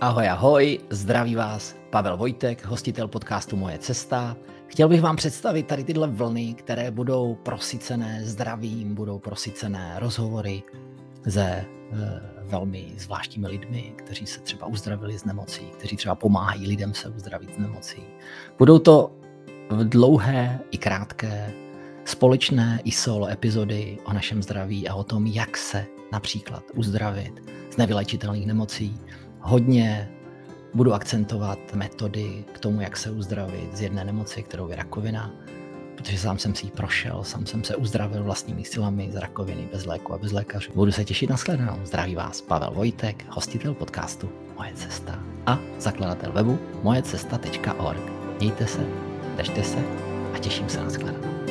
Ahoj, ahoj, zdraví vás Pavel Vojtek, hostitel podcastu Moje cesta. Chtěl bych vám představit tady tyhle vlny, které budou prosycené zdravím, budou prosycené rozhovory se e, velmi zvláštními lidmi, kteří se třeba uzdravili z nemocí, kteří třeba pomáhají lidem se uzdravit z nemocí. Budou to dlouhé i krátké společné i solo epizody o našem zdraví a o tom, jak se například uzdravit z nevylečitelných nemocí. Hodně budu akcentovat metody k tomu, jak se uzdravit z jedné nemoci, kterou je rakovina, protože sám jsem si ji prošel, sám jsem se uzdravil vlastními silami z rakoviny bez léku a bez lékařů. Budu se těšit na shledanou. Zdraví vás Pavel Vojtek, hostitel podcastu Moje cesta a zakladatel webu mojecesta.org. Mějte se, držte se a těším se na shledanou.